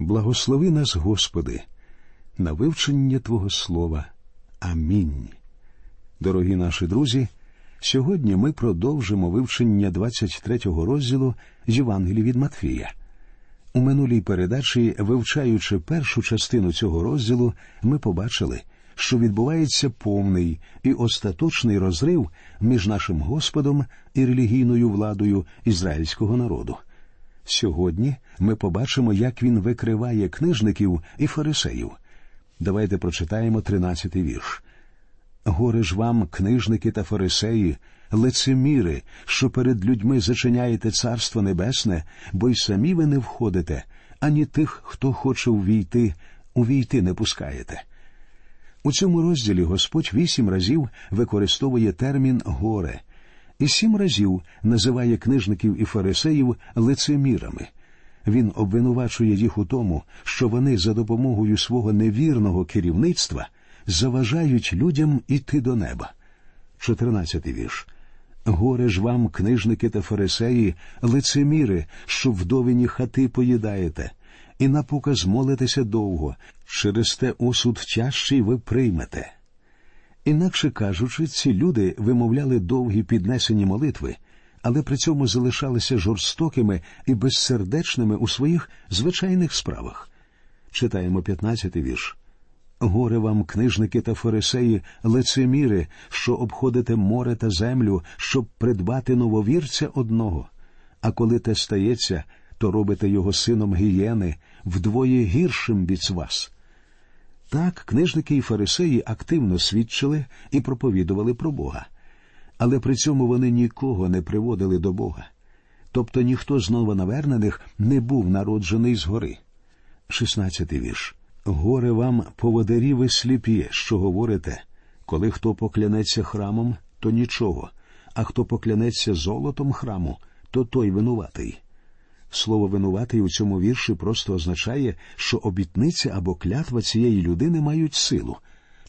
Благослови нас, Господи, на вивчення Твого Слова. Амінь. Дорогі наші друзі. Сьогодні ми продовжимо вивчення 23-го розділу з Євангелії від Матфія. У минулій передачі, вивчаючи першу частину цього розділу, ми побачили, що відбувається повний і остаточний розрив між нашим Господом і релігійною владою ізраїльського народу. Сьогодні ми побачимо, як він викриває книжників і фарисеїв. Давайте прочитаємо 13-й вірш. Горе ж вам, книжники та фарисеї, лицеміри, що перед людьми зачиняєте Царство Небесне, бо й самі ви не входите, ані тих, хто хоче увійти, увійти не пускаєте. У цьому розділі Господь вісім разів використовує термін горе і сім разів називає книжників і фарисеїв лицемірами. Він обвинувачує їх у тому, що вони за допомогою свого невірного керівництва заважають людям іти до неба. 14 вірш. Горе ж вам, книжники та фарисеї, лицеміри, що вдовині хати поїдаєте, і на показ молитеся довго, через те осуд тяжчий ви приймете. Інакше кажучи, ці люди вимовляли довгі піднесені молитви, але при цьому залишалися жорстокими і безсердечними у своїх звичайних справах. Читаємо 15-й вірш. Горе вам, книжники та фарисеї, лицеміри, що обходите море та землю, щоб придбати нововірця одного. А коли те стається, то робите його сином гієни, вдвоє гіршим від вас. Так, книжники і фарисеї активно свідчили і проповідували про Бога, але при цьому вони нікого не приводили до Бога. Тобто ніхто з новонавернених не був народжений згори. 16 вірш. Горе вам, поводарі ви сліпі, що говорите, коли хто поклянеться храмом, то нічого, а хто поклянеться золотом храму, то той винуватий. Слово винуватий у цьому вірші просто означає, що обітниця або клятва цієї людини мають силу.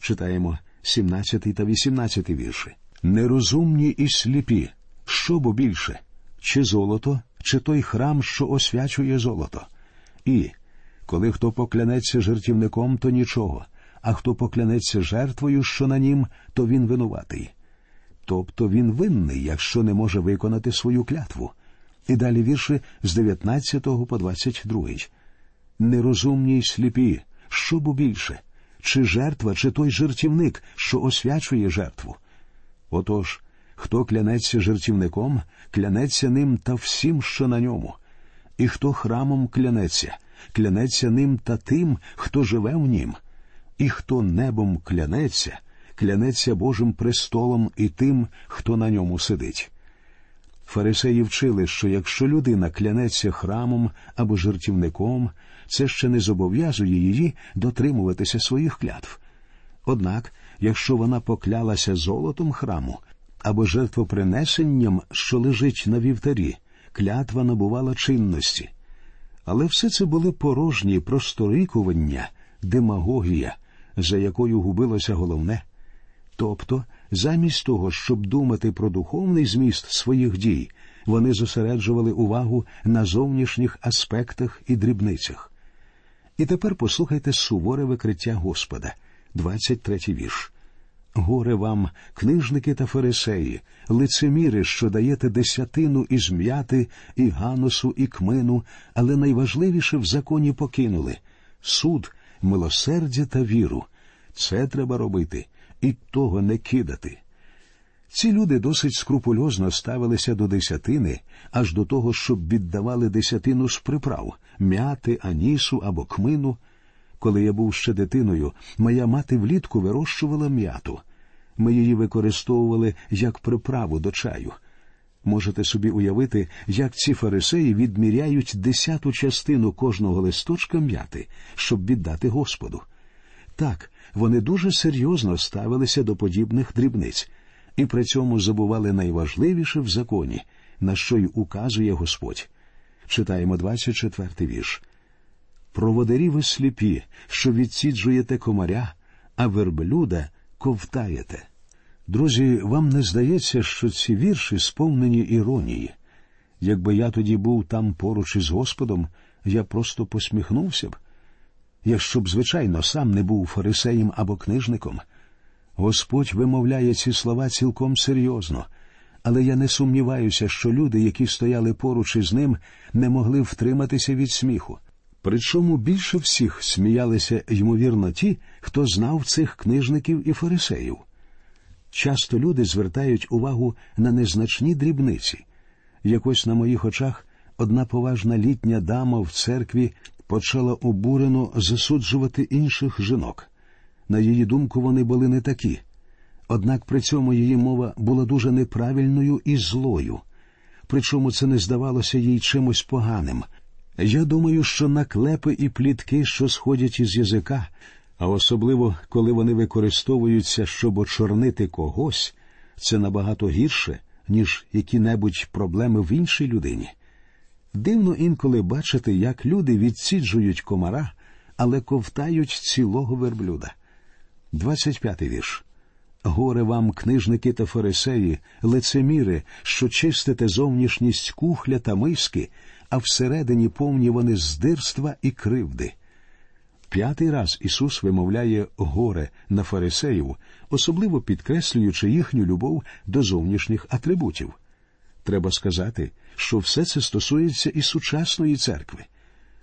Читаємо 17 та 18 вірші. Нерозумні і сліпі. Що бо більше? Чи золото, чи той храм, що освячує золото? І коли хто поклянеться жертівником, то нічого, а хто поклянеться жертвою, що на нім, то він винуватий. Тобто він винний, якщо не може виконати свою клятву. І далі вірші з 19 по 22. Нерозумні й сліпі, що бо більше, чи жертва, чи той жертівник, що освячує жертву. Отож, хто клянеться жертівником, клянеться ним та всім, що на ньому, і хто храмом клянеться, клянеться ним та тим, хто живе в нім, і хто небом клянеться, клянеться Божим престолом і тим, хто на ньому сидить. Фарисеї вчили, що якщо людина клянеться храмом або жертівником, це ще не зобов'язує її дотримуватися своїх клятв. Однак, якщо вона поклялася золотом храму або жертвопринесенням, що лежить на вівтарі, клятва набувала чинності. Але все це були порожні просторикування, демагогія, за якою губилося головне. Тобто, замість того, щоб думати про духовний зміст своїх дій, вони зосереджували увагу на зовнішніх аспектах і дрібницях. І тепер послухайте суворе викриття Господа, 23 вірш. Горе вам, книжники та фарисеї, лицеміри, що даєте десятину із м'яти, і ганусу, і кмину, але найважливіше в законі покинули суд, милосердя та віру. Це треба робити, і того не кидати. Ці люди досить скрупульозно ставилися до десятини, аж до того, щоб віддавали десятину з приправ м'яти, анісу або кмину. Коли я був ще дитиною, моя мати влітку вирощувала м'яту. Ми її використовували як приправу до чаю. Можете собі уявити, як ці фарисеї відміряють десяту частину кожного листочка м'яти, щоб віддати Господу. Так, вони дуже серйозно ставилися до подібних дрібниць і при цьому забували найважливіше в законі, на що й указує Господь. Читаємо 24-й вірш. Проводарі ви сліпі, що відсіджуєте комаря, а верблюда ковтаєте. Друзі, вам не здається, що ці вірші сповнені іронії. Якби я тоді був там поруч із Господом, я просто посміхнувся б, якщо б, звичайно, сам не був фарисеєм або книжником. Господь вимовляє ці слова цілком серйозно, але я не сумніваюся, що люди, які стояли поруч із ним, не могли втриматися від сміху. Причому більше всіх сміялися, ймовірно, ті, хто знав цих книжників і фарисеїв. Часто люди звертають увагу на незначні дрібниці. Якось на моїх очах одна поважна літня дама в церкві почала обурено засуджувати інших жінок. На її думку, вони були не такі. Однак при цьому її мова була дуже неправильною і злою. Причому це не здавалося їй чимось поганим. Я думаю, що наклепи і плітки, що сходять із язика, а особливо коли вони використовуються, щоб очорнити когось, це набагато гірше, ніж які-небудь проблеми в іншій людині. Дивно інколи бачити, як люди відсіджують комара, але ковтають цілого верблюда. 25-й вірш. Горе вам, книжники та фарисеї, лицеміри, що чистите зовнішність кухля та миски, а всередині повні вони здирства і кривди. П'ятий раз Ісус вимовляє горе на фарисеїв, особливо підкреслюючи їхню любов до зовнішніх атрибутів. Треба сказати, що все це стосується і сучасної церкви.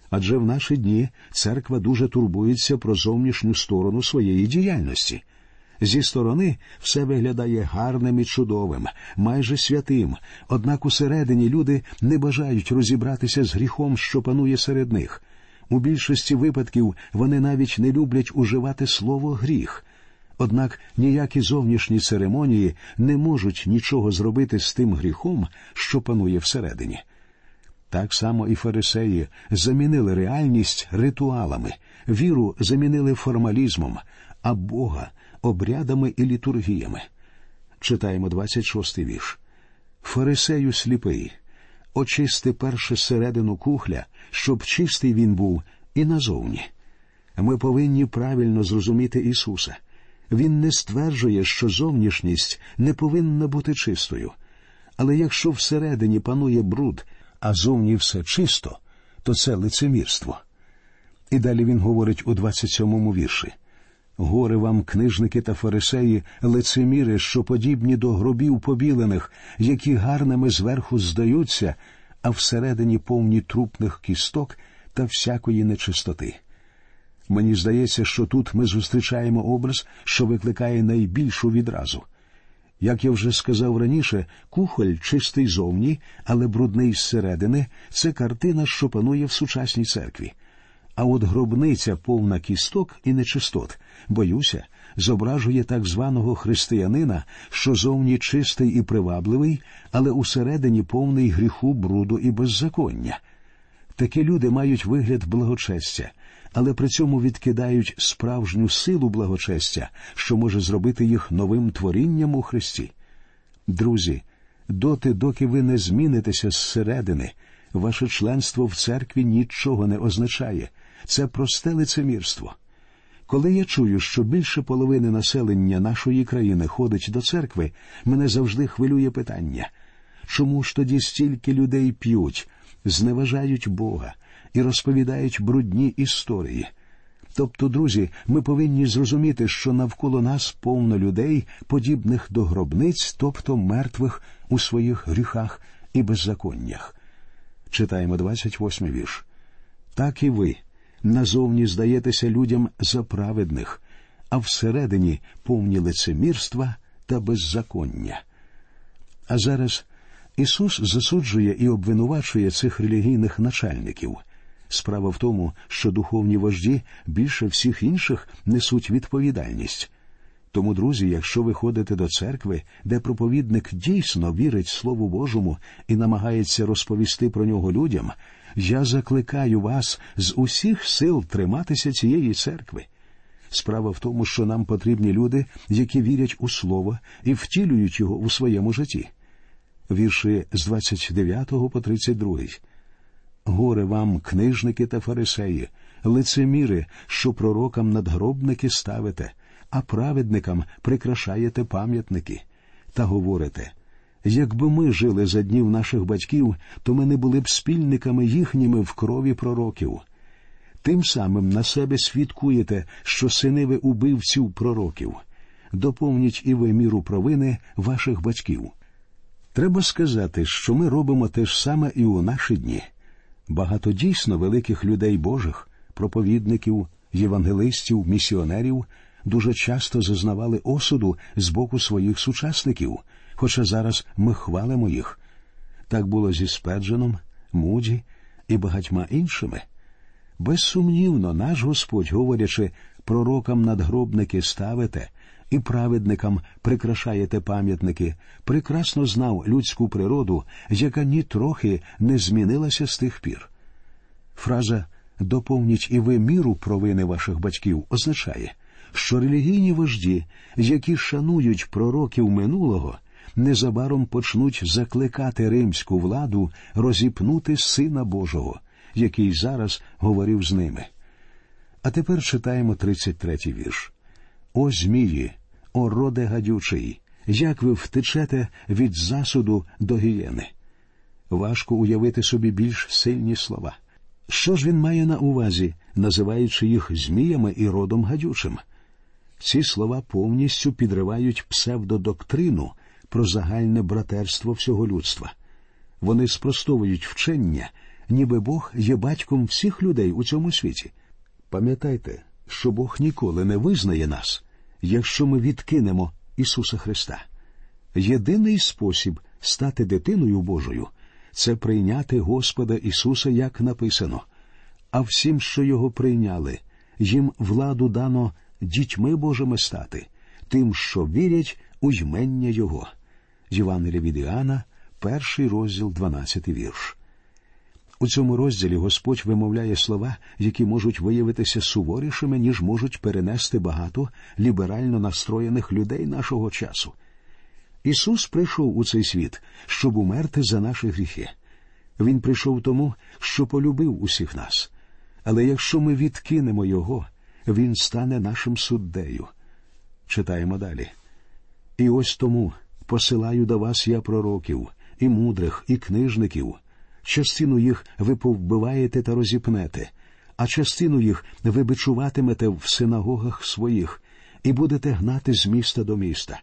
Адже в наші дні церква дуже турбується про зовнішню сторону своєї діяльності. Зі сторони все виглядає гарним і чудовим, майже святим, однак усередині люди не бажають розібратися з гріхом, що панує серед них. У більшості випадків вони навіть не люблять уживати слово гріх. Однак ніякі зовнішні церемонії не можуть нічого зробити з тим гріхом, що панує всередині. Так само і фарисеї замінили реальність ритуалами, віру замінили формалізмом, а Бога обрядами і літургіями. Читаємо 26-й вірш. Фарисею сліпий, очисти перше середину кухля, щоб чистий він був і назовні. Ми повинні правильно зрозуміти Ісуса. Він не стверджує, що зовнішність не повинна бути чистою. Але якщо всередині панує бруд, а зовні все чисто, то це лицемірство. І далі він говорить у 27-му вірші Горе вам, книжники та фарисеї, лицеміри, що подібні до гробів побілених, які гарними зверху здаються, а всередині повні трупних кісток та всякої нечистоти. Мені здається, що тут ми зустрічаємо образ, що викликає найбільшу відразу. Як я вже сказав раніше, кухоль чистий зовні, але брудний зсередини це картина, що панує в сучасній церкві. А от гробниця повна кісток і нечистот, боюся, зображує так званого християнина, що зовні чистий і привабливий, але усередині повний гріху, бруду і беззаконня. Такі люди мають вигляд благочестя, але при цьому відкидають справжню силу благочестя, що може зробити їх новим творінням у Христі. Друзі, доти, доки ви не змінитеся зсередини, ваше членство в церкві нічого не означає. Це просте лицемірство. Коли я чую, що більше половини населення нашої країни ходить до церкви, мене завжди хвилює питання чому ж тоді стільки людей п'ють, зневажають Бога і розповідають брудні історії? Тобто, друзі, ми повинні зрозуміти, що навколо нас повно людей, подібних до гробниць, тобто мертвих у своїх гріхах і беззаконнях. Читаємо 28 вірш. Так і ви назовні здаєтеся людям за праведних, а всередині повні лицемірства та беззаконня. А зараз Ісус засуджує і обвинувачує цих релігійних начальників. Справа в тому, що духовні вожді більше всіх інших несуть відповідальність. Тому, друзі, якщо ви ходите до церкви, де проповідник дійсно вірить Слову Божому і намагається розповісти про нього людям, я закликаю вас з усіх сил триматися цієї церкви. Справа в тому, що нам потрібні люди, які вірять у Слово і втілюють його у своєму житті. Вірші з 29 по 32. Горе вам, книжники та фарисеї, лицеміри, що пророкам надгробники ставите, а праведникам прикрашаєте пам'ятники, та говорите Якби ми жили за днів наших батьків, то ми не були б спільниками їхніми в крові пророків. Тим самим на себе свідкуєте, що сини ви убивців пророків. Доповніть і ви міру провини ваших батьків. Треба сказати, що ми робимо те ж саме і у наші дні. Багато дійсно великих людей Божих, проповідників, євангелистів, місіонерів дуже часто зазнавали осуду з боку своїх сучасників, хоча зараз ми хвалимо їх. Так було зі Спедженом, Муді і багатьма іншими. Безсумнівно, наш Господь, говорячи, пророкам надгробники ставите і праведникам прикрашаєте пам'ятники, прекрасно знав людську природу, яка нітрохи не змінилася з тих пір. Фраза доповніть і ви міру провини ваших батьків означає, що релігійні вожді, які шанують пророків минулого, незабаром почнуть закликати римську владу розіпнути Сина Божого, який зараз говорив з ними. А тепер читаємо 33-й вірш. О Змії, о роде гадючий, як ви втечете від засуду до гієни. Важко уявити собі більш сильні слова. Що ж він має на увазі, називаючи їх зміями і родом гадючим? Ці слова повністю підривають псевдодоктрину про загальне братерство всього людства. Вони спростовують вчення, ніби Бог є батьком всіх людей у цьому світі. Пам'ятайте, що Бог ніколи не визнає нас, якщо ми відкинемо Ісуса Христа. Єдиний спосіб стати дитиною Божою це прийняти Господа Ісуса, як написано, а всім, що Його прийняли, їм владу дано дітьми Божими стати, тим, що вірять у ймення Його. Євангелія від перший розділ, 12 вірш. У цьому розділі Господь вимовляє слова, які можуть виявитися суворішими, ніж можуть перенести багато ліберально настроєних людей нашого часу. Ісус прийшов у цей світ, щоб умерти за наші гріхи. Він прийшов тому, що полюбив усіх нас. Але якщо ми відкинемо Його, Він стане нашим суддею. Читаємо далі. І ось тому посилаю до вас я пророків, і мудрих, і книжників. Частину їх ви повбиваєте та розіпнете, а частину їх ви бичуватимете в синагогах своїх, і будете гнати з міста до міста,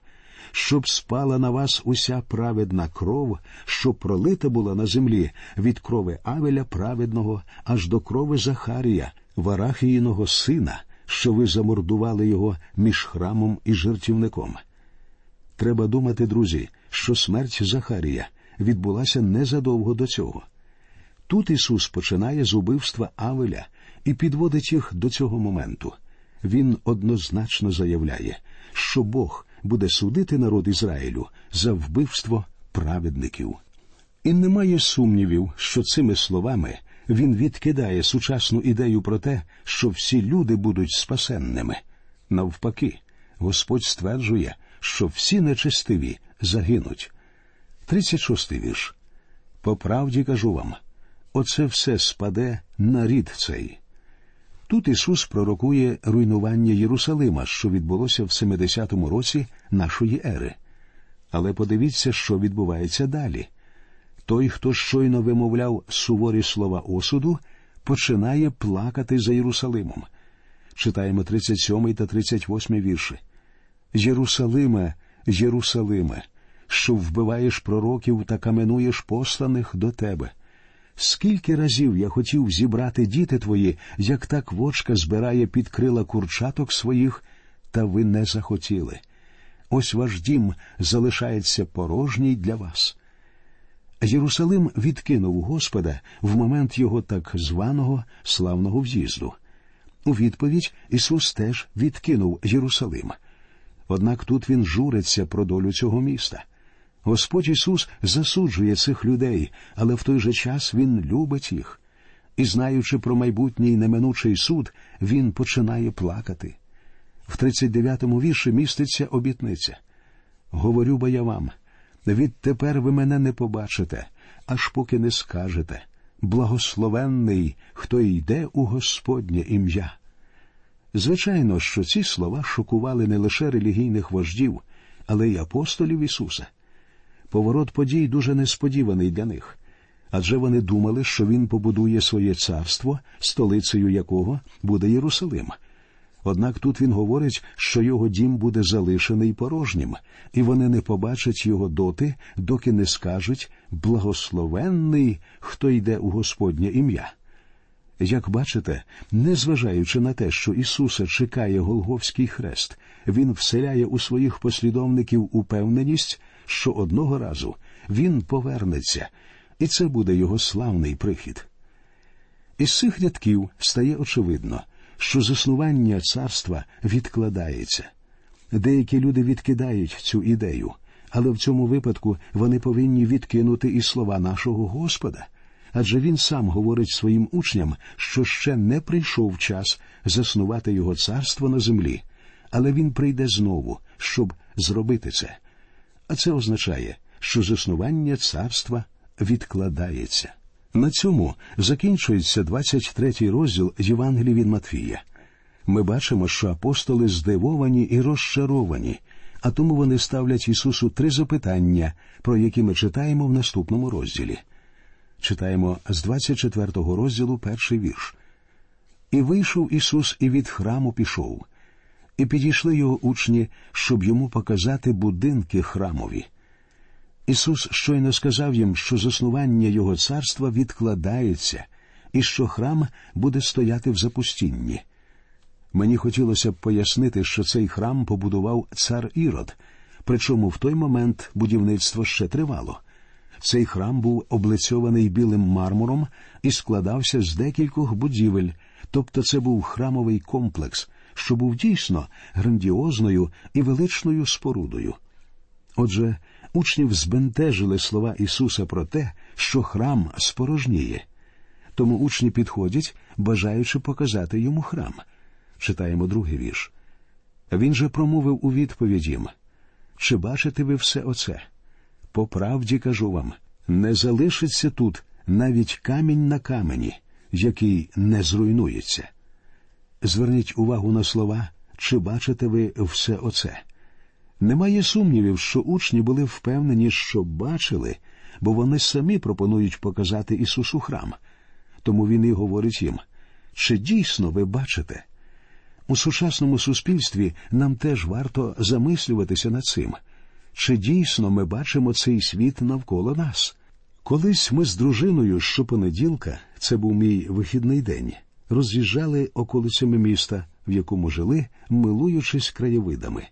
щоб спала на вас уся праведна кров, що пролита була на землі від крови Авеля праведного аж до крови Захарія, Варахіїного сина, що ви замордували його між храмом і жертівником. Треба думати, друзі, що смерть Захарія відбулася незадовго до цього. Тут Ісус починає з убивства Авеля і підводить їх до цього моменту. Він однозначно заявляє, що Бог буде судити народ Ізраїлю за вбивство праведників. І немає сумнівів, що цими словами він відкидає сучасну ідею про те, що всі люди будуть спасенними. Навпаки, Господь стверджує, що всі нечестиві загинуть. 36 вірш. По правді кажу вам, оце все спаде на рід цей. Тут Ісус пророкує руйнування Єрусалима, що відбулося в 70-му році нашої ери. Але подивіться, що відбувається далі. Той, хто щойно вимовляв суворі слова осуду, починає плакати за Єрусалимом. Читаємо 37 та 38 вірші. Єрусалиме, Єрусалиме, що вбиваєш пророків та каменуєш посланих до тебе. Скільки разів я хотів зібрати діти твої, як та квочка збирає під крила курчаток своїх, та ви не захотіли. Ось ваш дім залишається порожній для вас. Єрусалим відкинув Господа в момент його так званого славного в'їзду. У відповідь Ісус теж відкинув Єрусалим. Однак тут він журиться про долю цього міста. Господь Ісус засуджує цих людей, але в той же час Він любить їх. І, знаючи про майбутній неминучий суд, Він починає плакати. В 39-му вірші міститься обітниця. Говорю бо я вам, відтепер ви мене не побачите, аж поки не скажете. Благословенний, хто йде у Господнє ім'я. Звичайно, що ці слова шокували не лише релігійних вождів, але й апостолів Ісуса. Поворот подій дуже несподіваний для них. Адже вони думали, що він побудує своє царство, столицею якого буде Єрусалим. Однак тут він говорить, що його дім буде залишений порожнім, і вони не побачать його доти, доки не скажуть благословенний, хто йде у Господнє ім'я. Як бачите, незважаючи на те, що Ісуса чекає Голговський хрест, Він вселяє у своїх послідовників упевненість, що одного разу Він повернеться, і це буде його славний прихід. Із цих рядків стає очевидно, що заснування царства відкладається. Деякі люди відкидають цю ідею, але в цьому випадку вони повинні відкинути і слова нашого Господа адже він сам говорить своїм учням, що ще не прийшов час заснувати його царство на землі, але він прийде знову, щоб зробити це. А це означає, що заснування царства відкладається. На цьому закінчується 23-й розділ Євангелії від Матфія. Ми бачимо, що апостоли здивовані і розчаровані, а тому вони ставлять Ісусу три запитання, про які ми читаємо в наступному розділі. Читаємо з 24 розділу перший вірш. І вийшов Ісус і від храму пішов, і підійшли його учні, щоб йому показати будинки храмові. Ісус щойно сказав їм, що заснування Його царства відкладається, і що храм буде стояти в запустінні. Мені хотілося б пояснити, що цей храм побудував цар Ірод, причому в той момент будівництво ще тривало. Цей храм був облицьований білим мармуром і складався з декількох будівель, тобто це був храмовий комплекс, що був дійсно грандіозною і величною спорудою. Отже, учнів збентежили слова Ісуса про те, що храм спорожніє. Тому учні підходять, бажаючи показати йому храм. Читаємо другий вірш. Він же промовив у відповідь їм Чи бачите ви все оце? По правді кажу вам, не залишиться тут навіть камінь на камені, який не зруйнується. Зверніть увагу на слова, чи бачите ви все оце. Немає сумнівів, що учні були впевнені, що бачили, бо вони самі пропонують показати Ісусу храм. Тому він і говорить їм, чи дійсно ви бачите? У сучасному суспільстві нам теж варто замислюватися над цим. Чи дійсно ми бачимо цей світ навколо нас? Колись ми з дружиною щопонеділка, це був мій вихідний день, роз'їжджали околицями міста, в якому жили, милуючись краєвидами.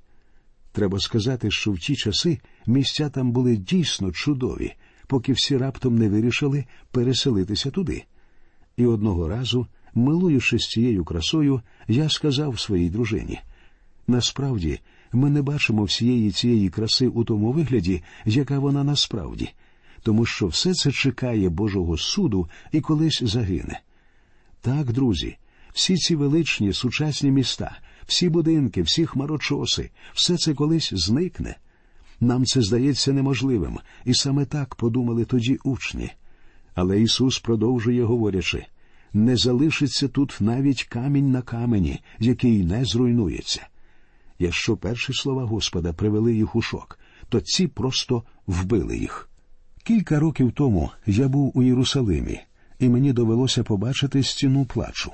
Треба сказати, що в ті часи місця там були дійсно чудові, поки всі раптом не вирішили переселитися туди. І одного разу, милуючись цією красою, я сказав своїй дружині насправді ми не бачимо всієї цієї краси у тому вигляді, яка вона насправді, тому що все це чекає Божого суду і колись загине. Так, друзі, всі ці величні сучасні міста, всі будинки, всі хмарочоси, все це колись зникне. Нам це здається неможливим, і саме так подумали тоді учні. Але Ісус продовжує говорячи не залишиться тут навіть камінь на камені, який не зруйнується. Якщо перші слова Господа привели їх у шок, то ці просто вбили їх. Кілька років тому я був у Єрусалимі, і мені довелося побачити стіну плачу.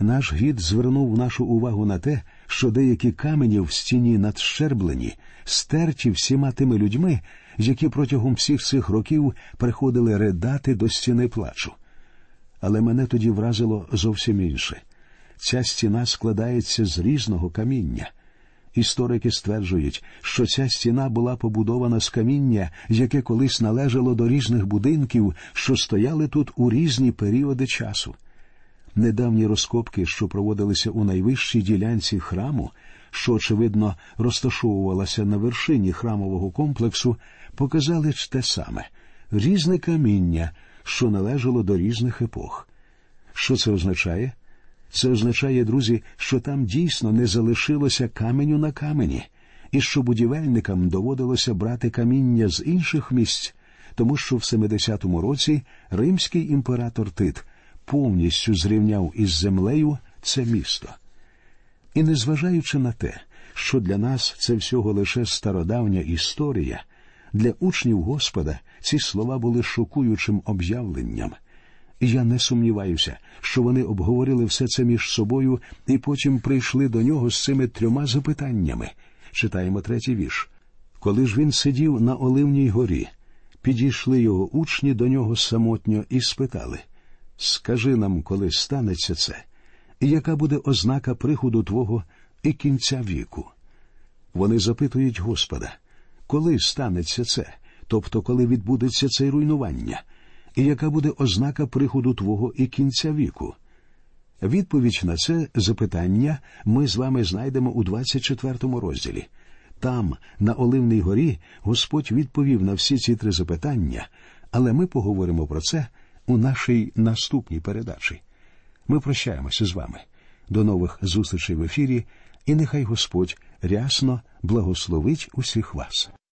Наш гід звернув нашу увагу на те, що деякі камені в стіні надщерблені, стерті всіма тими людьми, які протягом всіх цих років приходили ридати до стіни плачу. Але мене тоді вразило зовсім інше. Ця стіна складається з різного каміння. Історики стверджують, що ця стіна була побудована з каміння, яке колись належало до різних будинків, що стояли тут у різні періоди часу. Недавні розкопки, що проводилися у найвищій ділянці храму, що, очевидно, розташовувалася на вершині храмового комплексу, показали те саме різне каміння, що належало до різних епох. Що це означає? Це означає, друзі, що там дійсно не залишилося каменю на камені, і що будівельникам доводилося брати каміння з інших місць, тому що в 70-му році римський імператор Тит повністю зрівняв із землею це місто. І незважаючи на те, що для нас це всього лише стародавня історія, Для учнів Господа ці слова були шокуючим об'явленням. Я не сумніваюся, що вони обговорили все це між собою і потім прийшли до нього з цими трьома запитаннями. Читаємо третій вірш. Коли ж він сидів на Оливній горі, підійшли його учні до нього самотньо і спитали Скажи нам, коли станеться це, і яка буде ознака приходу Твого і кінця віку? Вони запитують Господа, коли станеться це, тобто коли відбудеться це руйнування, і яка буде ознака приходу Твого і кінця віку? Відповідь на це запитання ми з вами знайдемо у 24 розділі. Там, на Оливній горі, Господь відповів на всі ці три запитання, але ми поговоримо про це у нашій наступній передачі. Ми прощаємося з вами. До нових зустрічей в ефірі, і нехай Господь рясно благословить усіх вас.